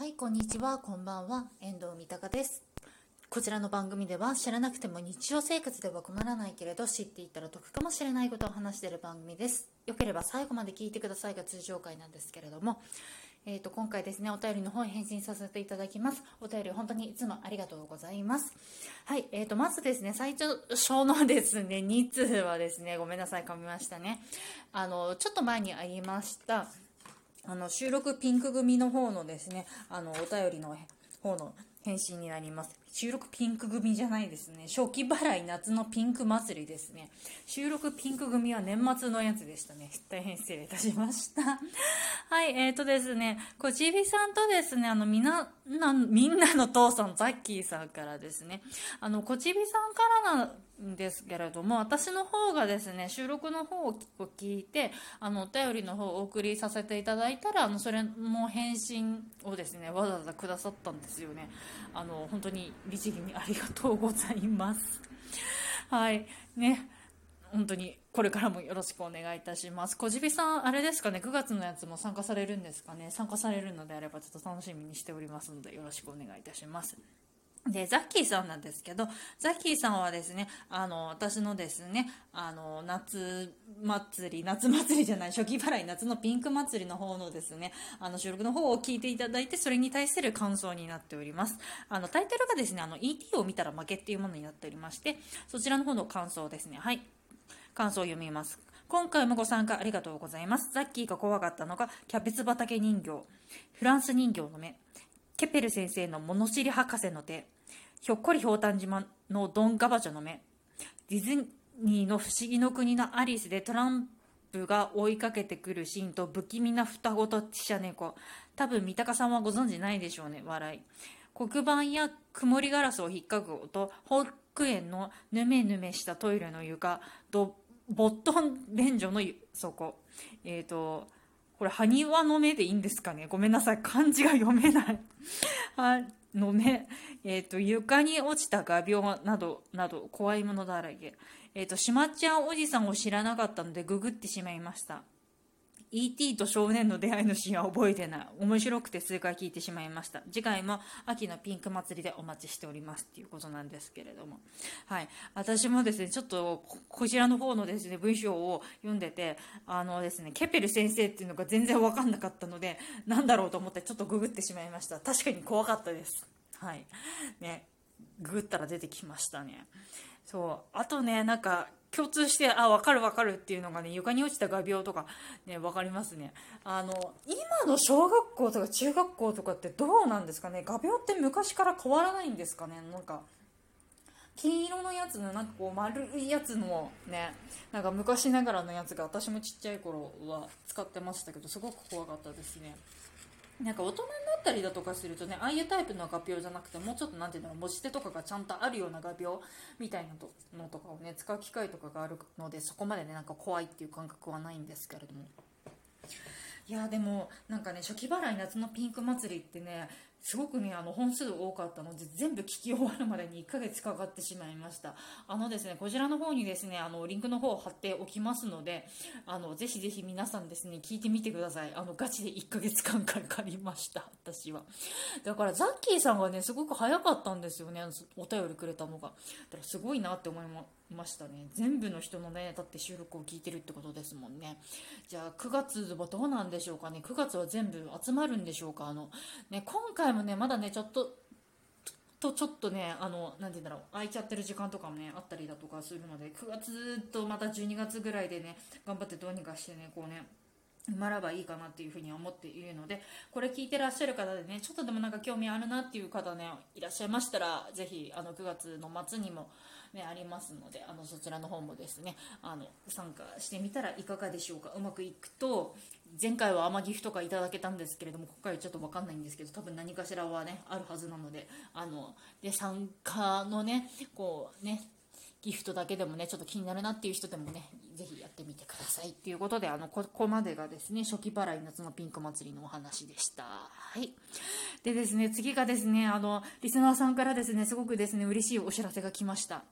はい、こんにちは、こんばんは、遠藤三鷹です。こちらの番組では知らなくても日常生活では困らないけれど知っていったら得かもしれないことを話している番組です。よければ最後まで聞いてくださいが通常回なんですけれども、えー、と今回ですねお便りの方に返信させていただきます。お便り本当にいつもありがとうございます。はいえー、とまずですね最初のですね2通はですねごめんなさい噛みましたね。あのちょっと前にありました。あの収録ピンク組の方のですねあのお便りの方の返信になります。収録ピンク組じゃないですね。初期払い夏のピンク祭りですね。収録ピンク組は年末のやつでしたね。大変失礼いたしました。はいえーとですねこちびさんとですねあのみんなみんなの父さんザッキーさんからですねあのこちびさんからなんですけれども私の方がですね収録の方を聞いてあのお便りの方をお送りさせていただいたらあのそれの返信をですねわざわざくださったんですよね。あの本当に律儀にありがとうございます。はい。ね。本当にこれからもよろしくお願いいたします。小じびさんあれですかね9月のやつも参加されるんですかね。参加されるのであればちょっと楽しみにしておりますのでよろしくお願いいたします。で、ザッキーさんなんですけど、ザッキーさんはですね、あの、私のですね、あの、夏祭り、夏祭りじゃない、初期払い、夏のピンク祭りの方のですね、あの、収録の方を聞いていただいて、それに対する感想になっております。あの、タイトルがですね、あの、ET を見たら負けっていうものになっておりまして、そちらの方の感想ですね。はい。感想を読みます。今回もご参加ありがとうございます。ザッキーが怖かったのが、キャベツ畑人形、フランス人形の目、ケペル先生の物知り博士の手、ひょっこりひょうたん島のドンガバチョの目、ディズニーの不思議の国のアリスでトランプが追いかけてくるシーンと不気味な双子とティシャ猫。多分三鷹さんはご存知ないでしょうね、笑い。黒板や曇りガラスを引っかく音、保育園のぬめぬめしたトイレの床、ボットン便所の底。えっ、ー、と、これ、埴輪の目でいいんですかね？ごめんなさい。漢字が読めない。は。の目。えっ、ー、と、床に落ちた画鋲など、など、怖いものだらけ。えっ、ー、と、しまっちゃんおじさんを知らなかったので、ググってしまいました。E.T. と少年の出会いのシーンは覚えてない。面白くて数回聞いてしまいました。次回も秋のピンク祭りでお待ちしておりますっていうことなんですけれども。はい。私もですね、ちょっとこちらの方のですね、文章を読んでて、あのですね、ケペル先生っていうのが全然わかんなかったので、なんだろうと思ってちょっとググってしまいました。確かに怖かったです。はい。ね。ググったら出てきましたね。そう。あとね、なんか、共通して、あ、わかるわかるっていうのがね、床に落ちた画鋲とか、ね、わかりますね。あの、今の小学校とか中学校とかってどうなんですかね？画鋲って昔から変わらないんですかね？なんか、金色のやつのなんかこう丸いやつのね、なんか昔ながらのやつが私もちっちゃい頃は使ってましたけど、すごく怖かったですね。なんか大人になったりだとかするとねああいうタイプの画鋲じゃなくてもうちょっと何て言うんだろう持ち手とかがちゃんとあるような画鋲みたいなのとかをね使う機会とかがあるのでそこまでねなんか怖いっていう感覚はないんですけれども。いやでもなんかね初期払い夏のピンク祭りってねすごくねあの本数多かったので全部聞き終わるまでに1ヶ月かかってしまいました。あのですねこちらの方にですねあのリンクの方を貼っておきますのであのぜひぜひ皆さんですね聞いてみてください。あのガチで1ヶ月間かかりました私は。だからザッキーさんがねすごく早かったんですよねお便りくれたのが。だからすごいなって思いましたね。全部の人のねだって収録を聞いてるってことですもんね。じゃあ9月はどうなんでしょうかね。9月は全部集まるんでしょうか。あのね今回もねまだねちょっととちょっとねあの何て言うんだろう空いちゃってる時間とかもねあったりだとかするので9月とまた12月ぐらいでね頑張ってどうにかしてねこうね埋まればいいかなっていうふうに思っているのでこれ聞いてらっしゃる方でねちょっとでもなんか興味あるなっていう方ねいらっしゃいましたらぜひあの9月の末にもね、ありますのであのそちらの方もですねあの参加してみたらいかがでしょうか。うまくいくと前回は天岐阜とかいただけたんですけれども今回はちょっと分かんないんですけど多分何かしらはねあるはずなのであので参加のねこうねギフトだけでもねちょっと気になるなっていう人でもねぜひやってみてください。ということであのここまでがですね初期払い夏のピンク祭りのお話でした。はい。でですね次がですねあのリスナーさんからですねすごくですね嬉しいお知らせが来ました。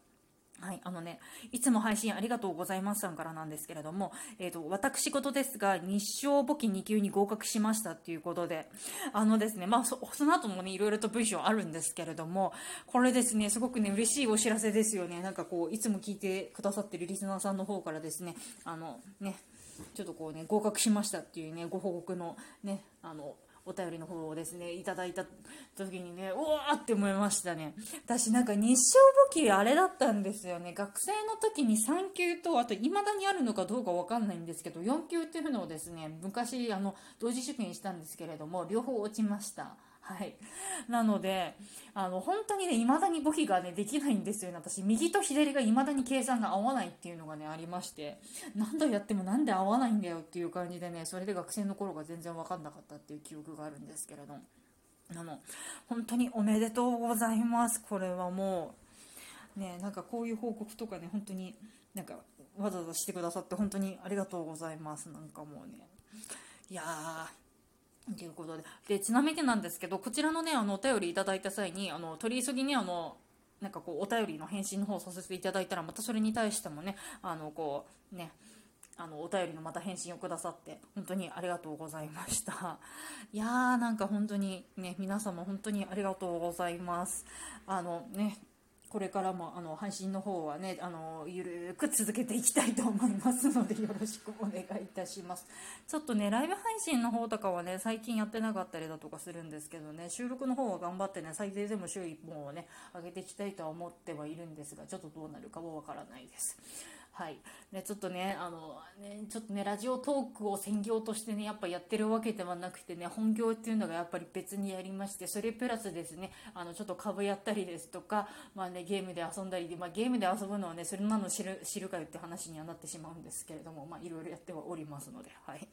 はい、あのね、いつも配信ありがとうございますさんからなんですけれども、えっ、ー、と、私事ですが、日照簿記2級に合格しましたっていうことで、あのですね、まあそ、その後もね、いろいろと文章あるんですけれども、これですね、すごくね、嬉しいお知らせですよね。なんかこう、いつも聞いてくださってるリスナーさんの方からですね、あの、ね、ちょっとこうね、合格しましたっていうね、ご報告のね、あの、お便りの方をですね、いただいた時にね、うわーって思いましたね。私なんか日照簿記あれだったんですよね。学生の時に3級と、あと未だにあるのかどうかわかんないんですけど、4級っていうのをですね、昔あの、同時受験したんですけれども、両方落ちました。はい。なので、あの、本当にね、未だに簿記がね、できないんですよね。私、右と左が未だに計算が合わないっていうのがね、ありまして、何度やってもなんで合わないんだよっていう感じでね、それで学生の頃が全然わかんなかったっていう記憶があるんですけれど、あの、本当におめでとうございます。これはもう、ね、なんかこういう報告とかね、本当になんかわざわざしてくださって本当にありがとうございます。なんかもうね、いやー、ということで。で、ちなみになんですけど、こちらのね、あの、お便りいただいた際に、あの、取り急ぎに、あの、なんかこう、お便りの返信の方をさせていただいたら、またそれに対してもね、あの、こう、ね、あの、お便りのまた返信をくださって、本当にありがとうございました。いやー、なんか本当にね、皆様本当にありがとうございます。あのね、これからもあの配信の方はねあのゆるく続けていきたいと思いますのでよろしくお願いいたします。ちょっとねライブ配信の方とかはね最近やってなかったりだとかするんですけどね収録の方は頑張ってね最低でも週1本をね上げていきたいとは思ってはいるんですがちょっとどうなるかはわからないです。はい。ね、ちょっとね、あの、ね、ちょっとね、ラジオトークを専業としてね、やっぱやってるわけではなくてね、本業っていうのがやっぱり別にやりまして、それプラスですね、あの、ちょっと株やったりですとか、まあね、ゲームで遊んだりで、まあゲームで遊ぶのはね、それなの知る、知るかよって話にはなってしまうんですけれども、まあいろいろやってはおりますので、はい。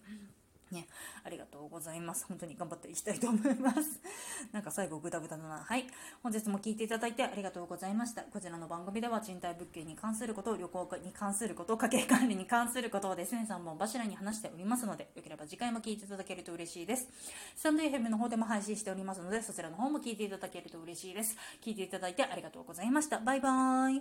ね、ありがとうございます。本当に頑張っていきたいと思います。なんか最後グダグダだな。はい。本日も聞いていただいてありがとうございました。こちらの番組では賃貸物件に関すること、旅行に関すること、家計管理に関することをですね、3本柱に話しておりますので、よければ次回も聞いていただけると嬉しいです。スタンド FM の方でも配信しておりますので、そちらの方も聞いていただけると嬉しいです。聞いていただいてありがとうございました。バイバーイ。